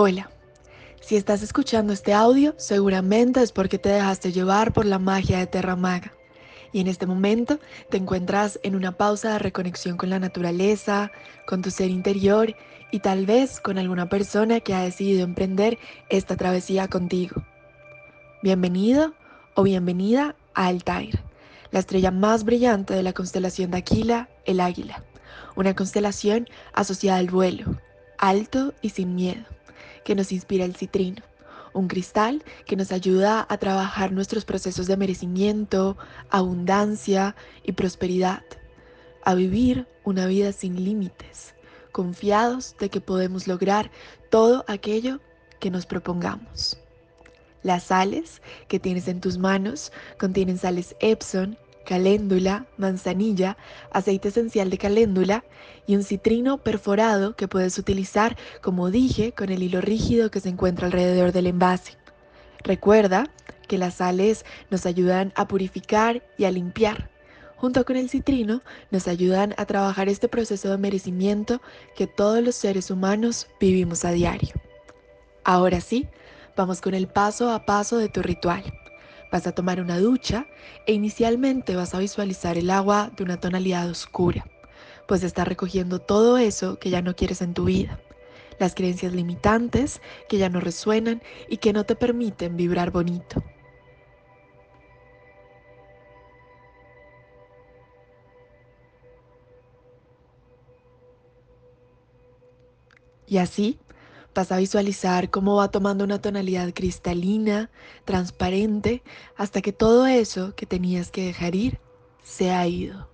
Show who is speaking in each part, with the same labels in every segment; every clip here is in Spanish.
Speaker 1: Hola, si estás escuchando este audio, seguramente es porque te dejaste llevar por la magia de Terra Maga. Y en este momento te encuentras en una pausa de reconexión con la naturaleza, con tu ser interior y tal vez con alguna persona que ha decidido emprender esta travesía contigo. Bienvenido o bienvenida a Altair, la estrella más brillante de la constelación de Aquila, el águila, una constelación asociada al vuelo, alto y sin miedo que nos inspira el citrino, un cristal que nos ayuda a trabajar nuestros procesos de merecimiento, abundancia y prosperidad, a vivir una vida sin límites, confiados de que podemos lograr todo aquello que nos propongamos. Las sales que tienes en tus manos contienen sales Epson, caléndula, manzanilla, aceite esencial de caléndula y un citrino perforado que puedes utilizar, como dije, con el hilo rígido que se encuentra alrededor del envase. Recuerda que las sales nos ayudan a purificar y a limpiar. Junto con el citrino nos ayudan a trabajar este proceso de merecimiento que todos los seres humanos vivimos a diario. Ahora sí, vamos con el paso a paso de tu ritual. Vas a tomar una ducha e inicialmente vas a visualizar el agua de una tonalidad oscura, pues está recogiendo todo eso que ya no quieres en tu vida, las creencias limitantes que ya no resuenan y que no te permiten vibrar bonito. Y así Vas a visualizar cómo va tomando una tonalidad cristalina, transparente, hasta que todo eso que tenías que dejar ir se ha ido.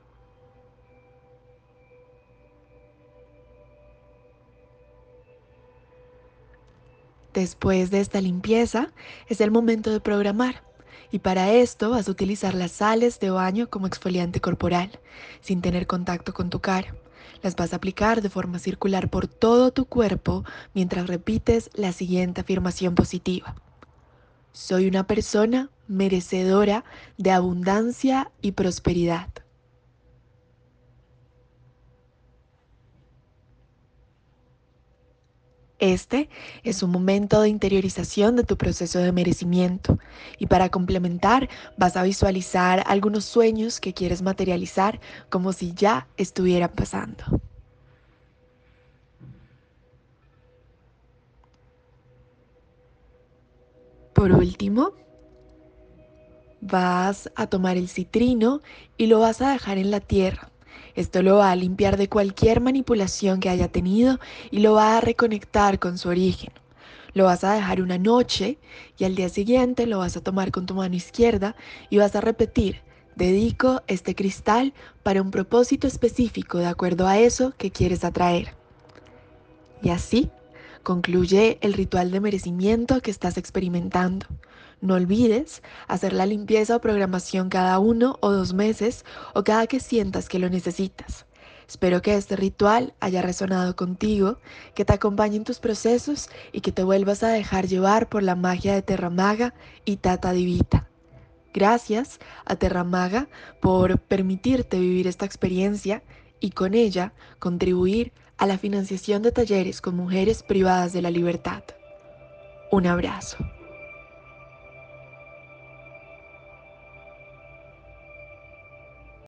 Speaker 1: Después de esta limpieza es el momento de programar y para esto vas a utilizar las sales de baño como exfoliante corporal sin tener contacto con tu cara. Las vas a aplicar de forma circular por todo tu cuerpo mientras repites la siguiente afirmación positiva. Soy una persona merecedora de abundancia y prosperidad. Este es un momento de interiorización de tu proceso de merecimiento y para complementar vas a visualizar algunos sueños que quieres materializar como si ya estuvieran pasando. Por último, vas a tomar el citrino y lo vas a dejar en la tierra esto lo va a limpiar de cualquier manipulación que haya tenido y lo va a reconectar con su origen. Lo vas a dejar una noche y al día siguiente lo vas a tomar con tu mano izquierda y vas a repetir, dedico este cristal para un propósito específico de acuerdo a eso que quieres atraer. Y así concluye el ritual de merecimiento que estás experimentando. No olvides hacer la limpieza o programación cada uno o dos meses o cada que sientas que lo necesitas. Espero que este ritual haya resonado contigo, que te acompañe en tus procesos y que te vuelvas a dejar llevar por la magia de Terramaga y Tata Divita. Gracias a Terramaga por permitirte vivir esta experiencia y con ella contribuir a la financiación de talleres con mujeres privadas de la libertad. Un abrazo.